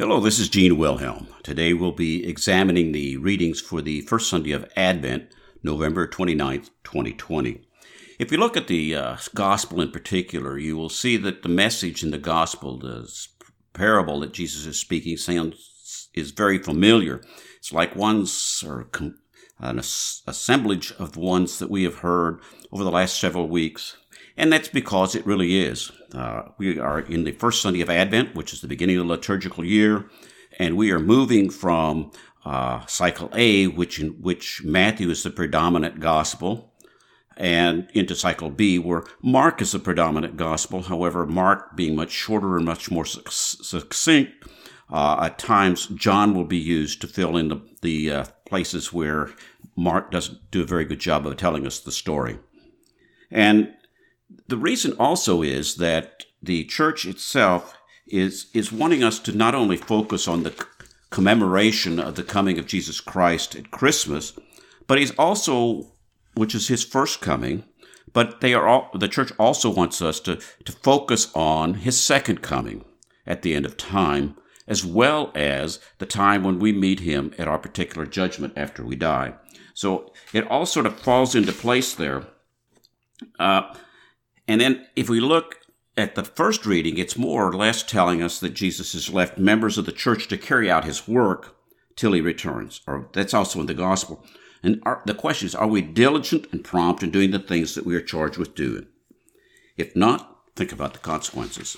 Hello, this is Gene Wilhelm. Today we'll be examining the readings for the first Sunday of Advent, November 29th, 2020. If you look at the uh, gospel in particular, you will see that the message in the gospel, the parable that Jesus is speaking, sounds is very familiar. It's like one's or an assemblage of ones that we have heard over the last several weeks. And that's because it really is. Uh, we are in the first Sunday of Advent, which is the beginning of the liturgical year, and we are moving from uh, cycle A, which in which Matthew is the predominant gospel, and into cycle B, where Mark is the predominant gospel. However, Mark being much shorter and much more succinct, uh, at times John will be used to fill in the, the uh, places where Mark doesn't do a very good job of telling us the story. And the reason also is that the church itself is, is wanting us to not only focus on the commemoration of the coming of Jesus Christ at Christmas, but he's also, which is his first coming, but they are all, the church also wants us to, to focus on his second coming at the end of time, as well as the time when we meet him at our particular judgment after we die. So it all sort of falls into place there. Uh, and then if we look at the first reading, it's more or less telling us that Jesus has left members of the church to carry out his work till he returns. Or that's also in the gospel. And our, the question is, are we diligent and prompt in doing the things that we are charged with doing? If not, think about the consequences.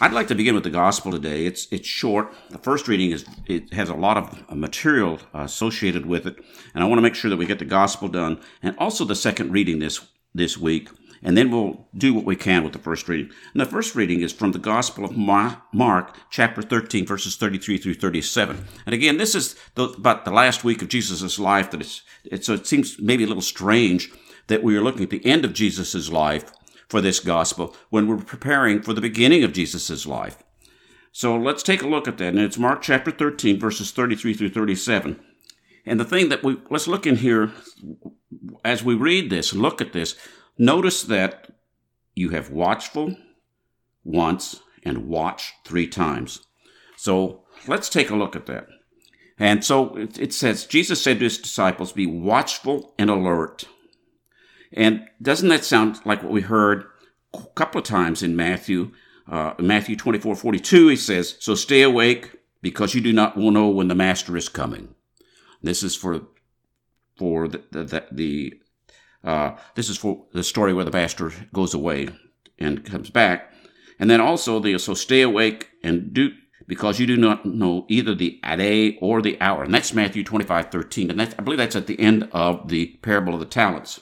I'd like to begin with the gospel today. It's it's short. The first reading is it has a lot of uh, material uh, associated with it, and I want to make sure that we get the gospel done. And also the second reading this this week and then we'll do what we can with the first reading. And the first reading is from the Gospel of Mark, chapter 13, verses 33 through 37. And again, this is the, about the last week of Jesus' life. That it's, so it seems maybe a little strange that we are looking at the end of Jesus' life for this gospel when we're preparing for the beginning of Jesus' life. So let's take a look at that. And it's Mark chapter 13, verses 33 through 37. And the thing that we, let's look in here as we read this look at this, Notice that you have watchful once and watch three times. So let's take a look at that. And so it, says, Jesus said to his disciples, Be watchful and alert. And doesn't that sound like what we heard a couple of times in Matthew? Uh, Matthew 24 42, he says, So stay awake because you do not know when the master is coming. This is for for the, the, the uh, this is for the story where the master goes away and comes back. And then also the so stay awake and do because you do not know either the day or the hour. And that's Matthew 25, 13. And I believe that's at the end of the parable of the talents.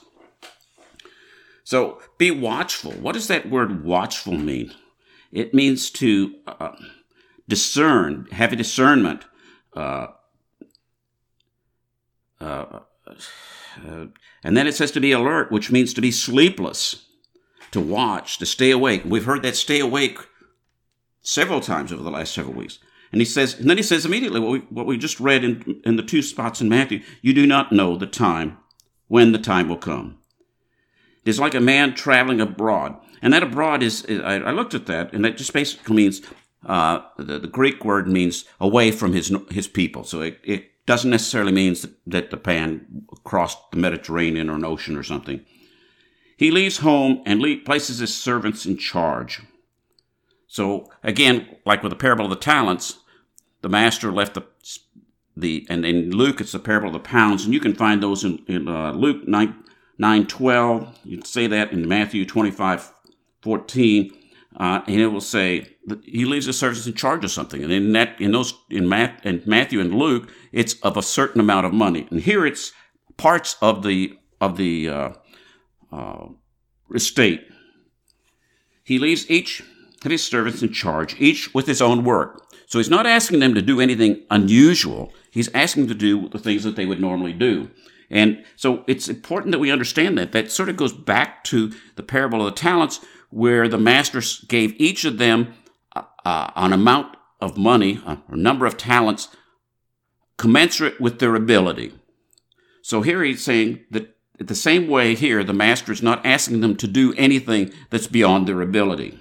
So be watchful. What does that word watchful mean? It means to uh, discern, have a discernment. Uh, uh, uh, and then it says to be alert, which means to be sleepless, to watch, to stay awake. We've heard that stay awake several times over the last several weeks. And he says, and then he says immediately what we, what we just read in, in the two spots in Matthew, you do not know the time when the time will come. It is like a man traveling abroad. And that abroad is, I, I looked at that, and that just basically means, uh, the, the Greek word means away from his, his people. So it, it doesn't necessarily mean that the pan crossed the Mediterranean or an ocean or something. He leaves home and places his servants in charge. So again, like with the parable of the talents, the master left the the and in Luke it's the parable of the pounds, and you can find those in, in uh, Luke 9, 9 12. You can say that in Matthew 25 14. Uh, and it will say he leaves his servants in charge of something. And in that, in those, in, Matt, in Matthew and Luke, it's of a certain amount of money. And here it's parts of the of the uh, uh, estate. He leaves each of his servants in charge, each with his own work. So he's not asking them to do anything unusual. He's asking them to do the things that they would normally do. And so it's important that we understand that. That sort of goes back to the parable of the talents, where the master gave each of them uh, uh, an amount of money, a number of talents commensurate with their ability. So here he's saying that the same way here, the master is not asking them to do anything that's beyond their ability.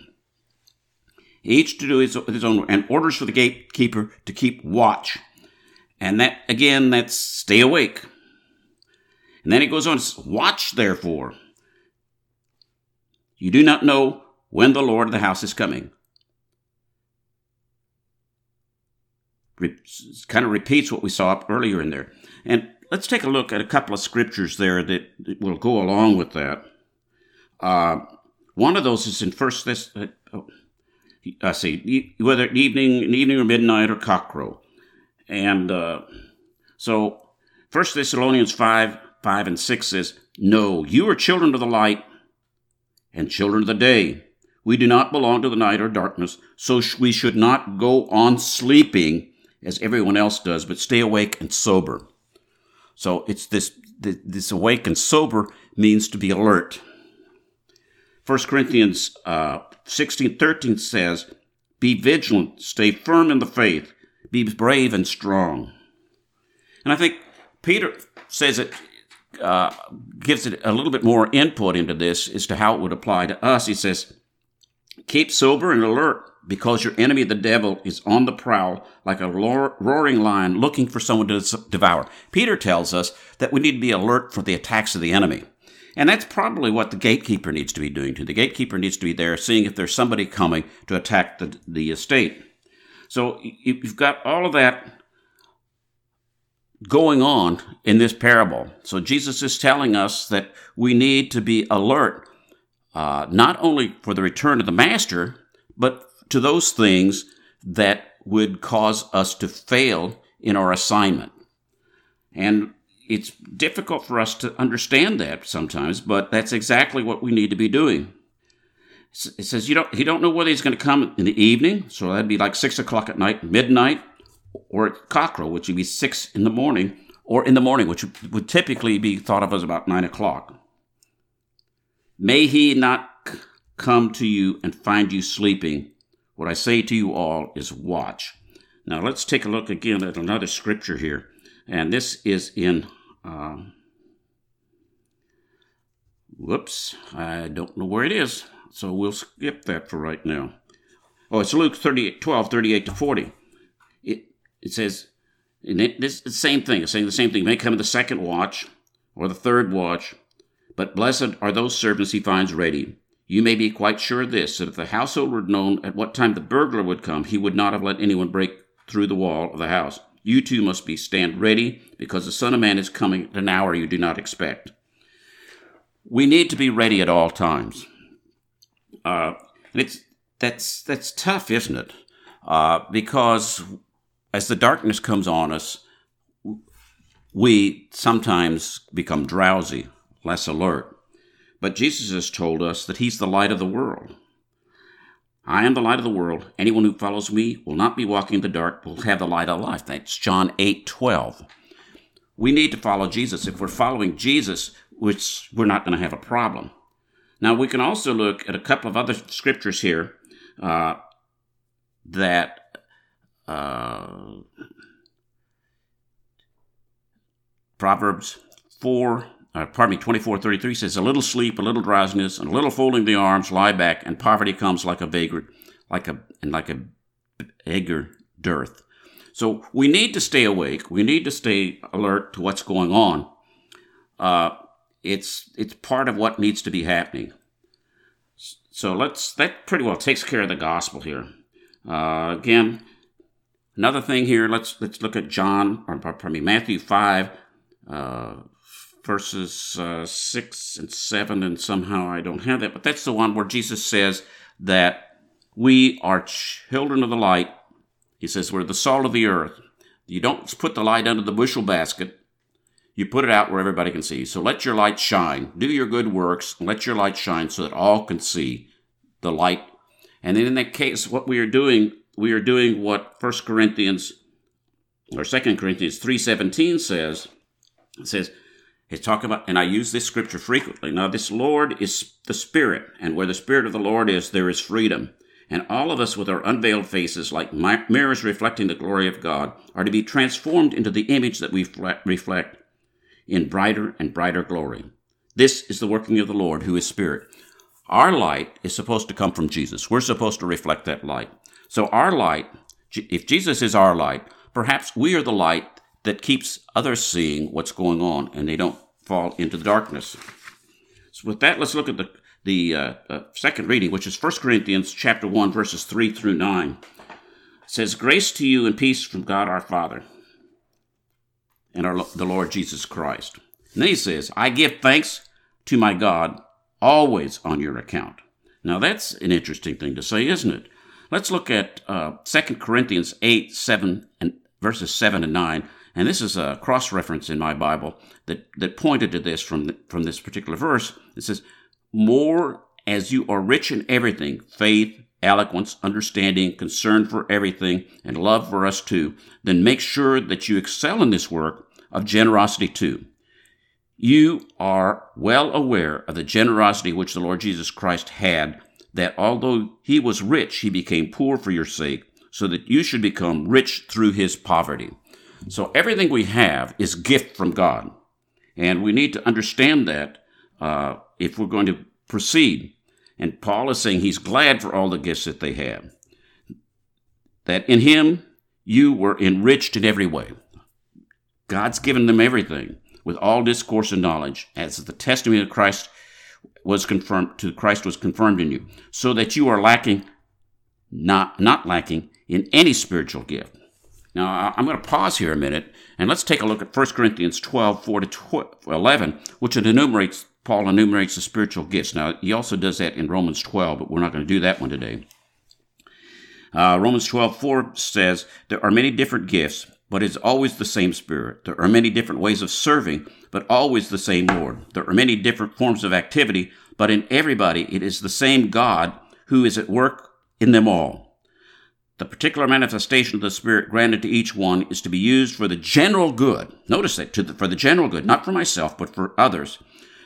each to do his, his own, and orders for the gatekeeper to keep watch. And that, again, that's stay awake. And then he goes on, watch therefore. You do not know when the Lord of the house is coming. Re- kind of repeats what we saw earlier in there. And let's take a look at a couple of scriptures there that, that will go along with that. Uh, one of those is in First Thess. Uh, oh, I see whether evening, evening or midnight or cockcrow, and uh, so First Thessalonians five five and six says, "No, you are children of the light and children of the day. We do not belong to the night or darkness, so we should not go on sleeping as everyone else does, but stay awake and sober." So it's this this awake and sober means to be alert. 1 Corinthians uh, 16 13 says, Be vigilant, stay firm in the faith, be brave and strong. And I think Peter says it, uh, gives it a little bit more input into this as to how it would apply to us. He says, Keep sober and alert because your enemy, the devil, is on the prowl like a roaring lion looking for someone to devour. Peter tells us that we need to be alert for the attacks of the enemy. And that's probably what the gatekeeper needs to be doing too. The gatekeeper needs to be there seeing if there's somebody coming to attack the, the estate. So you've got all of that going on in this parable. So Jesus is telling us that we need to be alert, uh, not only for the return of the master, but to those things that would cause us to fail in our assignment. And it's difficult for us to understand that sometimes, but that's exactly what we need to be doing. It says you don't you don't know whether he's going to come in the evening, so that'd be like six o'clock at night, midnight, or at cockcrow, which would be six in the morning, or in the morning, which would typically be thought of as about nine o'clock. May he not come to you and find you sleeping. What I say to you all is watch. Now let's take a look again at another scripture here, and this is in um, whoops, I don't know where it is, so we'll skip that for right now. Oh, it's Luke 38, 12, 38 to 40. It, it says, it, this the same thing. It's saying the same thing. may come in the second watch or the third watch, but blessed are those servants he finds ready. You may be quite sure of this, that if the household were known at what time the burglar would come, he would not have let anyone break through the wall of the house. You too must be stand ready, because the Son of Man is coming at an hour you do not expect. We need to be ready at all times. Uh, and it's that's that's tough, isn't it? Uh, because as the darkness comes on us, we sometimes become drowsy, less alert. But Jesus has told us that He's the light of the world. I am the light of the world. Anyone who follows me will not be walking in the dark, will have the light of life. That's John 8 12. We need to follow Jesus. If we're following Jesus, which we're not going to have a problem. Now, we can also look at a couple of other scriptures here uh, that uh, Proverbs 4 uh, pardon me, 2433 says, A little sleep, a little drowsiness, and a little folding the arms, lie back, and poverty comes like a vagrant, like a, and like a eager dearth. So we need to stay awake. We need to stay alert to what's going on. Uh, it's, it's part of what needs to be happening. So let's, that pretty well takes care of the gospel here. Uh, again, another thing here, let's, let's look at John, or pardon me, Matthew 5, uh, verses uh, 6 and 7, and somehow I don't have that, but that's the one where Jesus says that we are children of the light. He says we're the salt of the earth. You don't put the light under the bushel basket. You put it out where everybody can see. So let your light shine. Do your good works. let your light shine so that all can see the light. And then in that case, what we are doing, we are doing what 1 Corinthians or 2 Corinthians 3.17 says. It says, it's talking about, and I use this scripture frequently. Now, this Lord is the Spirit, and where the Spirit of the Lord is, there is freedom. And all of us, with our unveiled faces, like mirrors reflecting the glory of God, are to be transformed into the image that we reflect in brighter and brighter glory. This is the working of the Lord, who is Spirit. our light is supposed to come from Jesus. We're supposed to reflect that light. So our light, if Jesus is our light, perhaps we are the light that keeps others seeing what's going on and they don't fall into the darkness. So with that, let's look at the the uh, uh, second reading, which is 1 Corinthians chapter 1, verses 3 through 9. It says, Grace to you and peace from God our Father and our, the Lord Jesus Christ. And then he says, I give thanks to my God always on your account. Now that's an interesting thing to say, isn't it? Let's look at uh, 2 Corinthians 8, 7, and verses 7 and 9. And this is a cross reference in my Bible that, that pointed to this from, the, from this particular verse. It says, More as you are rich in everything, faith, eloquence, understanding, concern for everything, and love for us too, then make sure that you excel in this work of generosity too. You are well aware of the generosity which the Lord Jesus Christ had, that although he was rich, he became poor for your sake, so that you should become rich through his poverty. So everything we have is gift from God. And we need to understand that uh, if we're going to proceed. And Paul is saying he's glad for all the gifts that they have. That in him you were enriched in every way. God's given them everything with all discourse and knowledge, as the testimony of Christ was confirmed to Christ was confirmed in you, so that you are lacking not not lacking in any spiritual gift. Now, I'm going to pause here a minute and let's take a look at 1 Corinthians 12, 4 to 11, which enumerates, Paul enumerates the spiritual gifts. Now, he also does that in Romans 12, but we're not going to do that one today. Uh, Romans 12, 4 says, There are many different gifts, but it's always the same Spirit. There are many different ways of serving, but always the same Lord. There are many different forms of activity, but in everybody it is the same God who is at work in them all. The particular manifestation of the Spirit granted to each one is to be used for the general good. Notice that, the, for the general good, not for myself, but for others.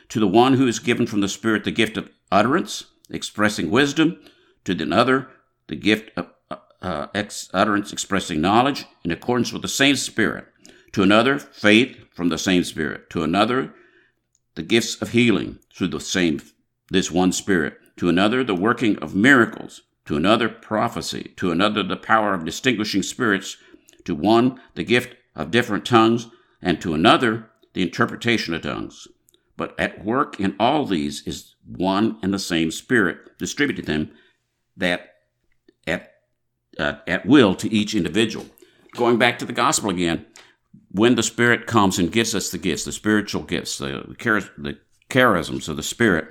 To the one who is given from the Spirit the gift of utterance, expressing wisdom. To another, the gift of uh, ex- utterance, expressing knowledge in accordance with the same Spirit. To another, faith from the same Spirit. To another, the gifts of healing through the same, this one Spirit. To another, the working of miracles to another prophecy, to another the power of distinguishing spirits, to one the gift of different tongues, and to another the interpretation of tongues. But at work in all these is one and the same Spirit, distributing them that at uh, at will to each individual. Going back to the gospel again, when the Spirit comes and gives us the gifts, the spiritual gifts, the, the charisms of the Spirit,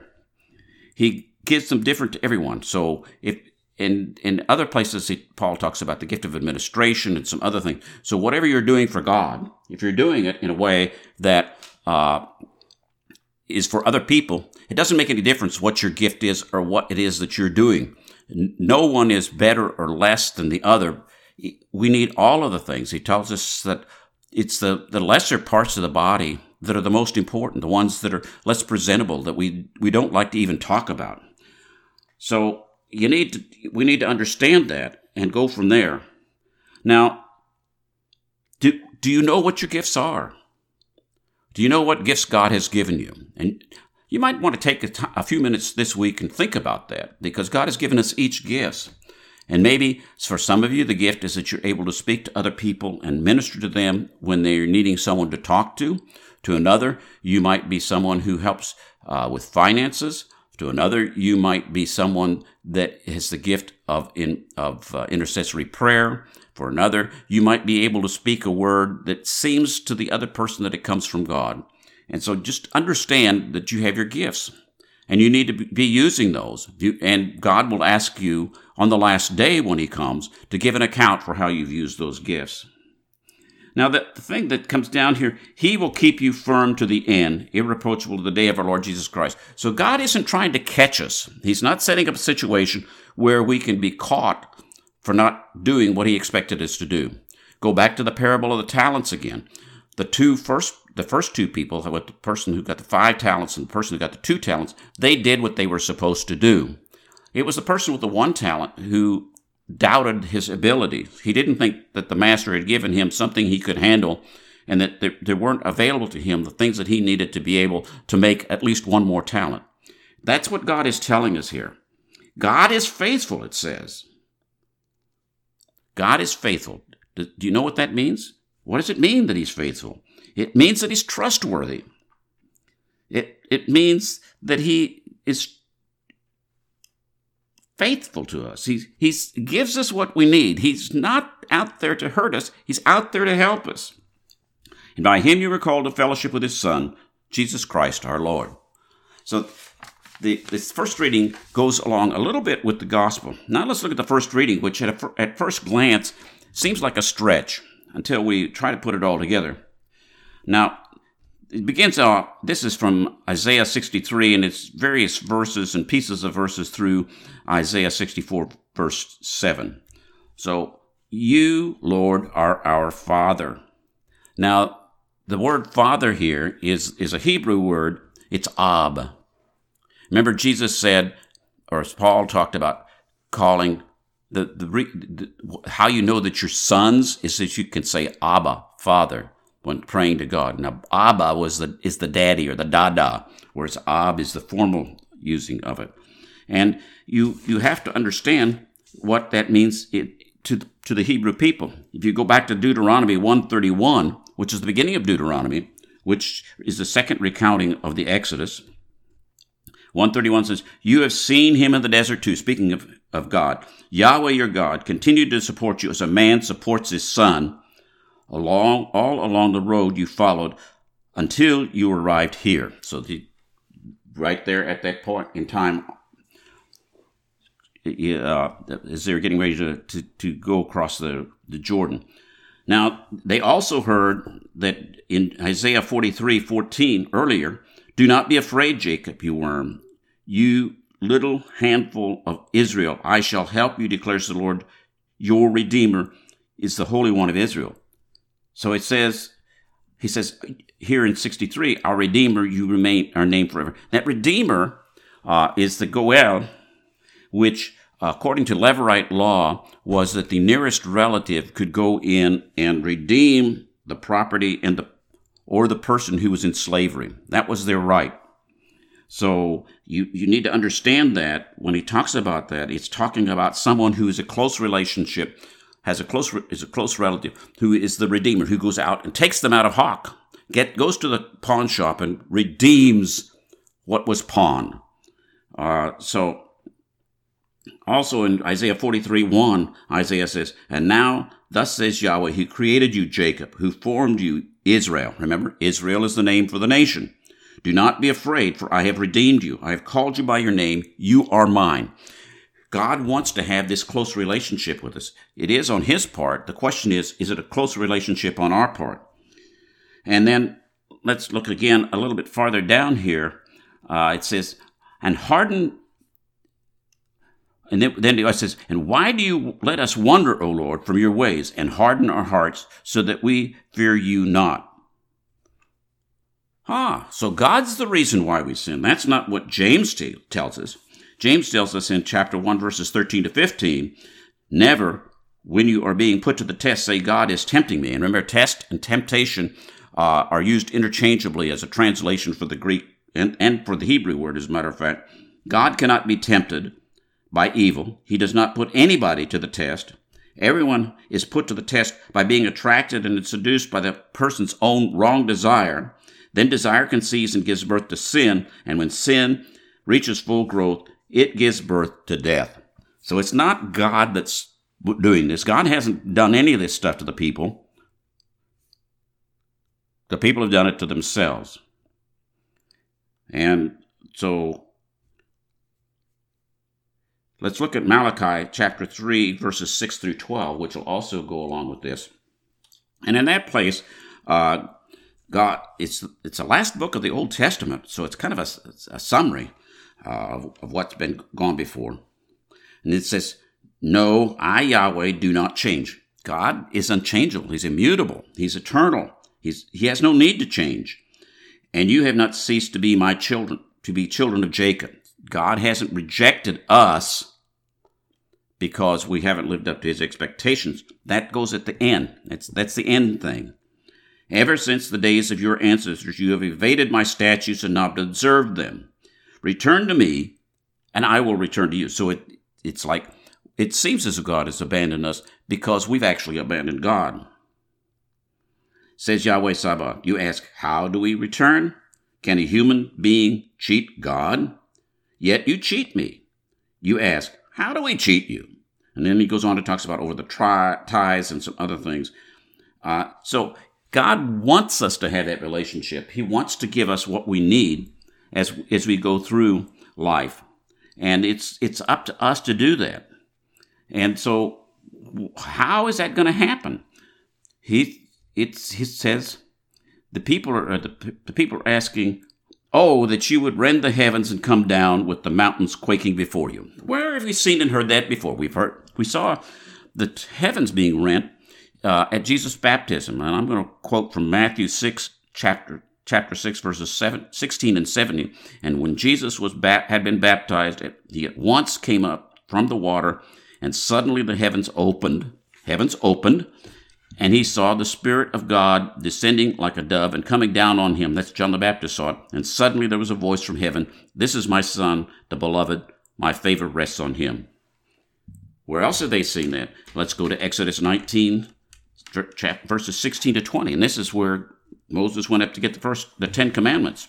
He gives them different to everyone. So if in in other places he, paul talks about the gift of administration and some other things so whatever you're doing for god if you're doing it in a way that uh, is for other people it doesn't make any difference what your gift is or what it is that you're doing no one is better or less than the other we need all of the things he tells us that it's the, the lesser parts of the body that are the most important the ones that are less presentable that we we don't like to even talk about so you need to, we need to understand that and go from there. Now, do, do you know what your gifts are? Do you know what gifts God has given you? And you might want to take a, t- a few minutes this week and think about that because God has given us each gifts. And maybe for some of you, the gift is that you're able to speak to other people and minister to them when they're needing someone to talk to. To another, you might be someone who helps uh, with finances. To another, you might be someone that has the gift of in, of uh, intercessory prayer. For another, you might be able to speak a word that seems to the other person that it comes from God. And so, just understand that you have your gifts, and you need to be using those. And God will ask you on the last day when He comes to give an account for how you've used those gifts. Now, the, thing that comes down here, He will keep you firm to the end, irreproachable to the day of our Lord Jesus Christ. So God isn't trying to catch us. He's not setting up a situation where we can be caught for not doing what He expected us to do. Go back to the parable of the talents again. The two first, the first two people, with the person who got the five talents and the person who got the two talents, they did what they were supposed to do. It was the person with the one talent who doubted his ability. He didn't think that the master had given him something he could handle and that there, there, weren't available to him the things that he needed to be able to make at least one more talent. That's what God is telling us here. God is faithful, it says. God is faithful. Do you know what that means? What does it mean that he's faithful? It means that he's trustworthy. It, it means that he is faithful to us. He he's, gives us what we need. He's not out there to hurt us, he's out there to help us. And by him you were called to fellowship with his Son, Jesus Christ our Lord. So the, this first reading goes along a little bit with the gospel. Now let's look at the first reading, which at, a, at first glance seems like a stretch until we try to put it all together. Now, it begins out, this is from Isaiah 63, and it's various verses and pieces of verses through Isaiah 64, verse 7. So, you, Lord, are our Father. Now, the word Father here is, is a Hebrew word, it's Ab. Remember, Jesus said, or as Paul talked about, calling the, the, the, how you know that you're sons is that you can say Abba, Father, when praying to God. Now, Abba was the is the daddy or the dada, whereas Ab is the formal using of it. And you you have to understand what that means it, to to the Hebrew people. If you go back to Deuteronomy 131, which is the beginning of Deuteronomy, which is the second recounting of the Exodus. 131 says, You have seen him in the desert too, speaking of, of God. Yahweh your God continued to support you as a man supports his son along all along the road you followed until you arrived here. So the, right there at that point in time, uh, as they're getting ready to, to, to go across the, the Jordan. Now, they also heard that in Isaiah 43 14 earlier, do not be afraid, Jacob, you worm. You little handful of Israel, I shall help you, declares the Lord. Your Redeemer is the Holy One of Israel. So it says, he says here in 63, our Redeemer, you remain our name forever. That Redeemer uh, is the Goel, which, according to Levirate law, was that the nearest relative could go in and redeem the property and the or the person who was in slavery. That was their right. So you, you need to understand that when he talks about that, it's talking about someone who is a close relationship, has a close is a close relative, who is the redeemer, who goes out and takes them out of hawk, get goes to the pawn shop and redeems what was pawn Uh, so also in Isaiah 43 1, Isaiah says, And now, thus says Yahweh, He created you, Jacob, who formed you, Israel. Remember, Israel is the name for the nation. Do not be afraid, for I have redeemed you. I have called you by your name. You are mine. God wants to have this close relationship with us. It is on his part. The question is, is it a close relationship on our part? And then let's look again a little bit farther down here. Uh, it says, and harden and then, then it says, And why do you let us wander, O Lord, from your ways, and harden our hearts, so that we fear you not? Ah, so God's the reason why we sin. That's not what James t- tells us. James tells us in chapter 1, verses 13 to 15 never, when you are being put to the test, say, God is tempting me. And remember, test and temptation uh, are used interchangeably as a translation for the Greek and, and for the Hebrew word, as a matter of fact. God cannot be tempted by evil. He does not put anybody to the test. Everyone is put to the test by being attracted and seduced by the person's own wrong desire. Then desire conceives and gives birth to sin, and when sin reaches full growth, it gives birth to death. So it's not God that's doing this. God hasn't done any of this stuff to the people. The people have done it to themselves. And so let's look at Malachi chapter 3, verses 6 through 12, which will also go along with this. And in that place, uh, God, it's it's the last book of the Old Testament, so it's kind of a, a summary uh, of, of what's been gone before. And it says, "No, I Yahweh do not change. God is unchangeable. He's immutable. He's eternal. He's he has no need to change. And you have not ceased to be my children, to be children of Jacob. God hasn't rejected us." Because we haven't lived up to his expectations. That goes at the end. That's, that's the end thing. Ever since the days of your ancestors, you have evaded my statutes and not observed them. Return to me, and I will return to you. So it, it's like, it seems as if God has abandoned us because we've actually abandoned God. Says Yahweh Sabaoth. You ask, how do we return? Can a human being cheat God? Yet you cheat me. You ask, how do we cheat you? And then he goes on to talks about over the tri- ties and some other things. Uh, so God wants us to have that relationship. He wants to give us what we need as as we go through life, and it's it's up to us to do that. And so, how is that going to happen? He it's he says the people are the, the people are asking, "Oh, that you would rend the heavens and come down with the mountains quaking before you." Where have we seen and heard that before? We've heard we saw the heavens being rent uh, at Jesus' baptism, and I'm going to quote from Matthew six chapter chapter 6 verses 7, 16 and 17 and when jesus was had been baptized he at once came up from the water and suddenly the heavens opened heavens opened and he saw the Spirit of God descending like a dove and coming down on him. That's John the Baptist saw it. And suddenly there was a voice from heaven This is my Son, the beloved. My favor rests on him. Where else have they seen that? Let's go to Exodus 19, verses 16 to 20. And this is where Moses went up to get the first, the Ten Commandments.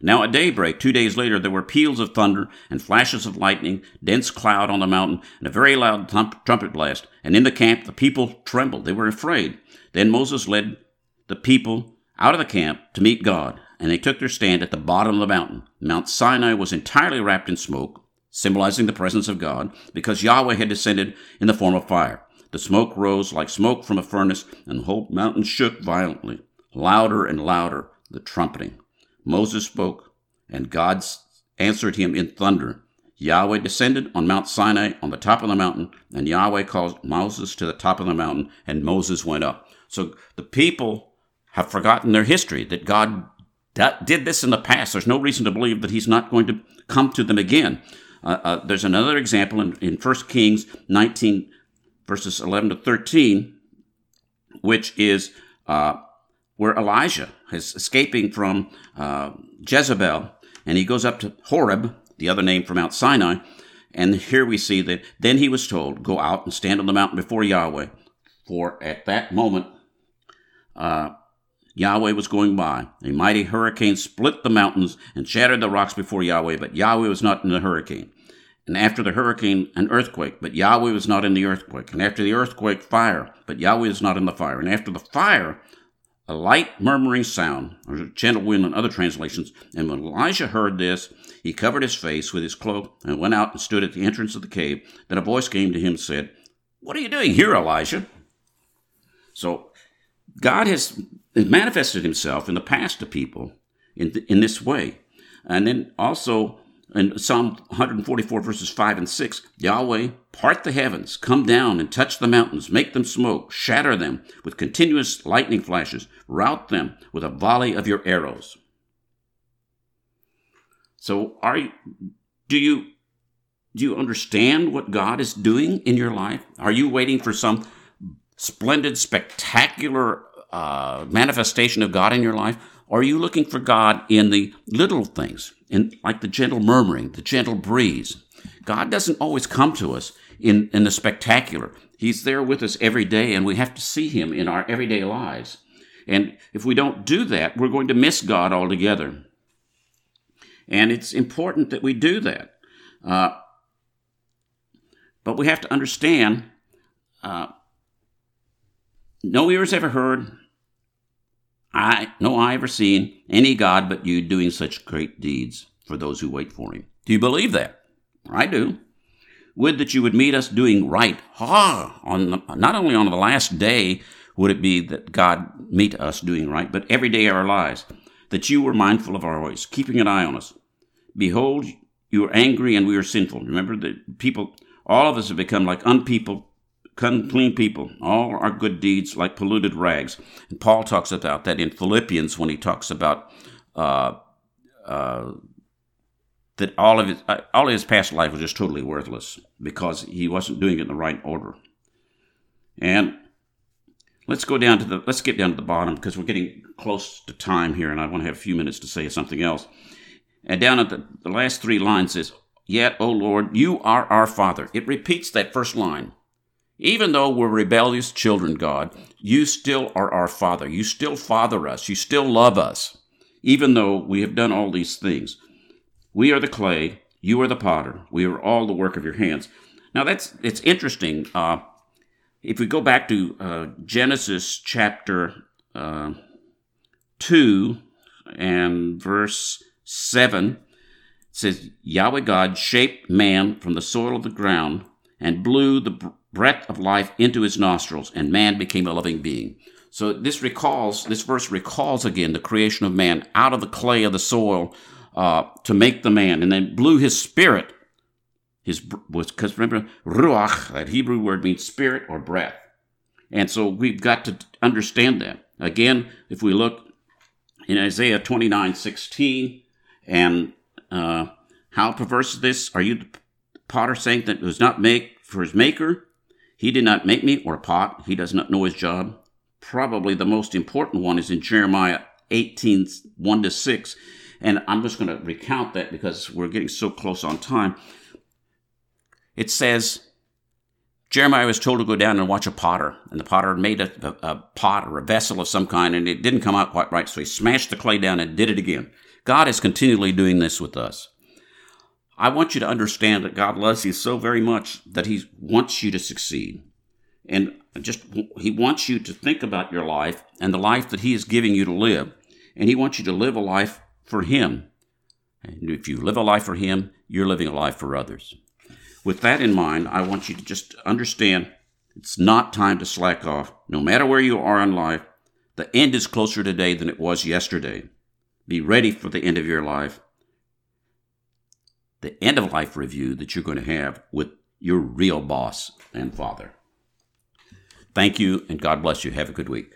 Now at daybreak, two days later, there were peals of thunder and flashes of lightning, dense cloud on the mountain, and a very loud trumpet blast. And in the camp, the people trembled. They were afraid. Then Moses led the people out of the camp to meet God, and they took their stand at the bottom of the mountain. Mount Sinai was entirely wrapped in smoke, symbolizing the presence of God, because Yahweh had descended in the form of fire. The smoke rose like smoke from a furnace, and the whole mountain shook violently. Louder and louder the trumpeting. Moses spoke, and God answered him in thunder. Yahweh descended on Mount Sinai on the top of the mountain, and Yahweh called Moses to the top of the mountain, and Moses went up. So the people have forgotten their history, that God did this in the past. There's no reason to believe that he's not going to come to them again. Uh, uh, there's another example in, in 1 Kings 19, verses 11 to 13, which is uh, where Elijah is escaping from uh, Jezebel, and he goes up to Horeb, the other name for Mount Sinai. And here we see that then he was told, Go out and stand on the mountain before Yahweh. For at that moment, uh, Yahweh was going by. A mighty hurricane split the mountains and shattered the rocks before Yahweh, but Yahweh was not in the hurricane. And after the hurricane, an earthquake, but Yahweh was not in the earthquake. And after the earthquake, fire, but Yahweh was not in the fire. And after the fire, a light murmuring sound, or gentle wind in other translations. And when Elijah heard this, he covered his face with his cloak and went out and stood at the entrance of the cave. Then a voice came to him and said, What are you doing here, Elijah? So God has manifested himself in the past to people in, in this way. And then also in Psalm 144, verses 5 and 6, Yahweh, part the heavens, come down and touch the mountains, make them smoke, shatter them with continuous lightning flashes, rout them with a volley of your arrows. So, are you, do you do you understand what God is doing in your life? Are you waiting for some splendid, spectacular uh, manifestation of God in your life? Or are you looking for God in the little things, in like the gentle murmuring, the gentle breeze? God doesn't always come to us in, in the spectacular. He's there with us every day, and we have to see Him in our everyday lives. And if we don't do that, we're going to miss God altogether. And it's important that we do that. Uh, but we have to understand uh, no ears ever heard, I no eye ever seen any God but you doing such great deeds for those who wait for him. Do you believe that? I do. Would that you would meet us doing right. Ha! on the, not only on the last day would it be that God meet us doing right, but every day of our lives, that you were mindful of our ways, keeping an eye on us. Behold, you are angry and we are sinful. Remember that people, all of us have become like unpeople unclean people. All our good deeds like polluted rags. And Paul talks about that in Philippians when he talks about uh, uh, that all of his uh, all of his past life was just totally worthless because he wasn't doing it in the right order. And let's go down to the let's get down to the bottom because we're getting close to time here, and I want to have a few minutes to say something else. And down at the, the last three lines says, Yet, O Lord, you are our Father. It repeats that first line. Even though we're rebellious children, God, you still are our Father. You still father us. You still love us, even though we have done all these things. We are the clay. You are the potter. We are all the work of your hands. Now that's it's interesting. Uh, if we go back to uh, Genesis chapter uh, two and verse seven, it says Yahweh God shaped man from the soil of the ground and blew the breath of life into his nostrils, and man became a living being. So this recalls, this verse recalls again the creation of man out of the clay of the soil uh, to make the man, and then blew his spirit. His was because remember ruach, that Hebrew word means spirit or breath, and so we've got to understand that. Again, if we look in Isaiah twenty nine sixteen, and uh, how perverse is this? Are you the potter saying that it was not make for his maker? He did not make me or a pot. He does not know his job. Probably the most important one is in Jeremiah 18, 1 to 6. And I'm just going to recount that because we're getting so close on time. It says, Jeremiah was told to go down and watch a potter, and the potter made a, a, a, pot or a vessel of some kind, and it didn't come out quite right, so he smashed the clay down and did it again. God is continually doing this with us. I want you to understand that God loves you so very much that He wants you to succeed. And just, He wants you to think about your life and the life that He is giving you to live. And He wants you to live a life for Him. And if you live a life for Him, you're living a life for others. With that in mind, I want you to just understand it's not time to slack off. No matter where you are in life, the end is closer today than it was yesterday. Be ready for the end of your life the end of life review that you're going to have with your real boss and father. Thank you, and God bless you. Have a good week.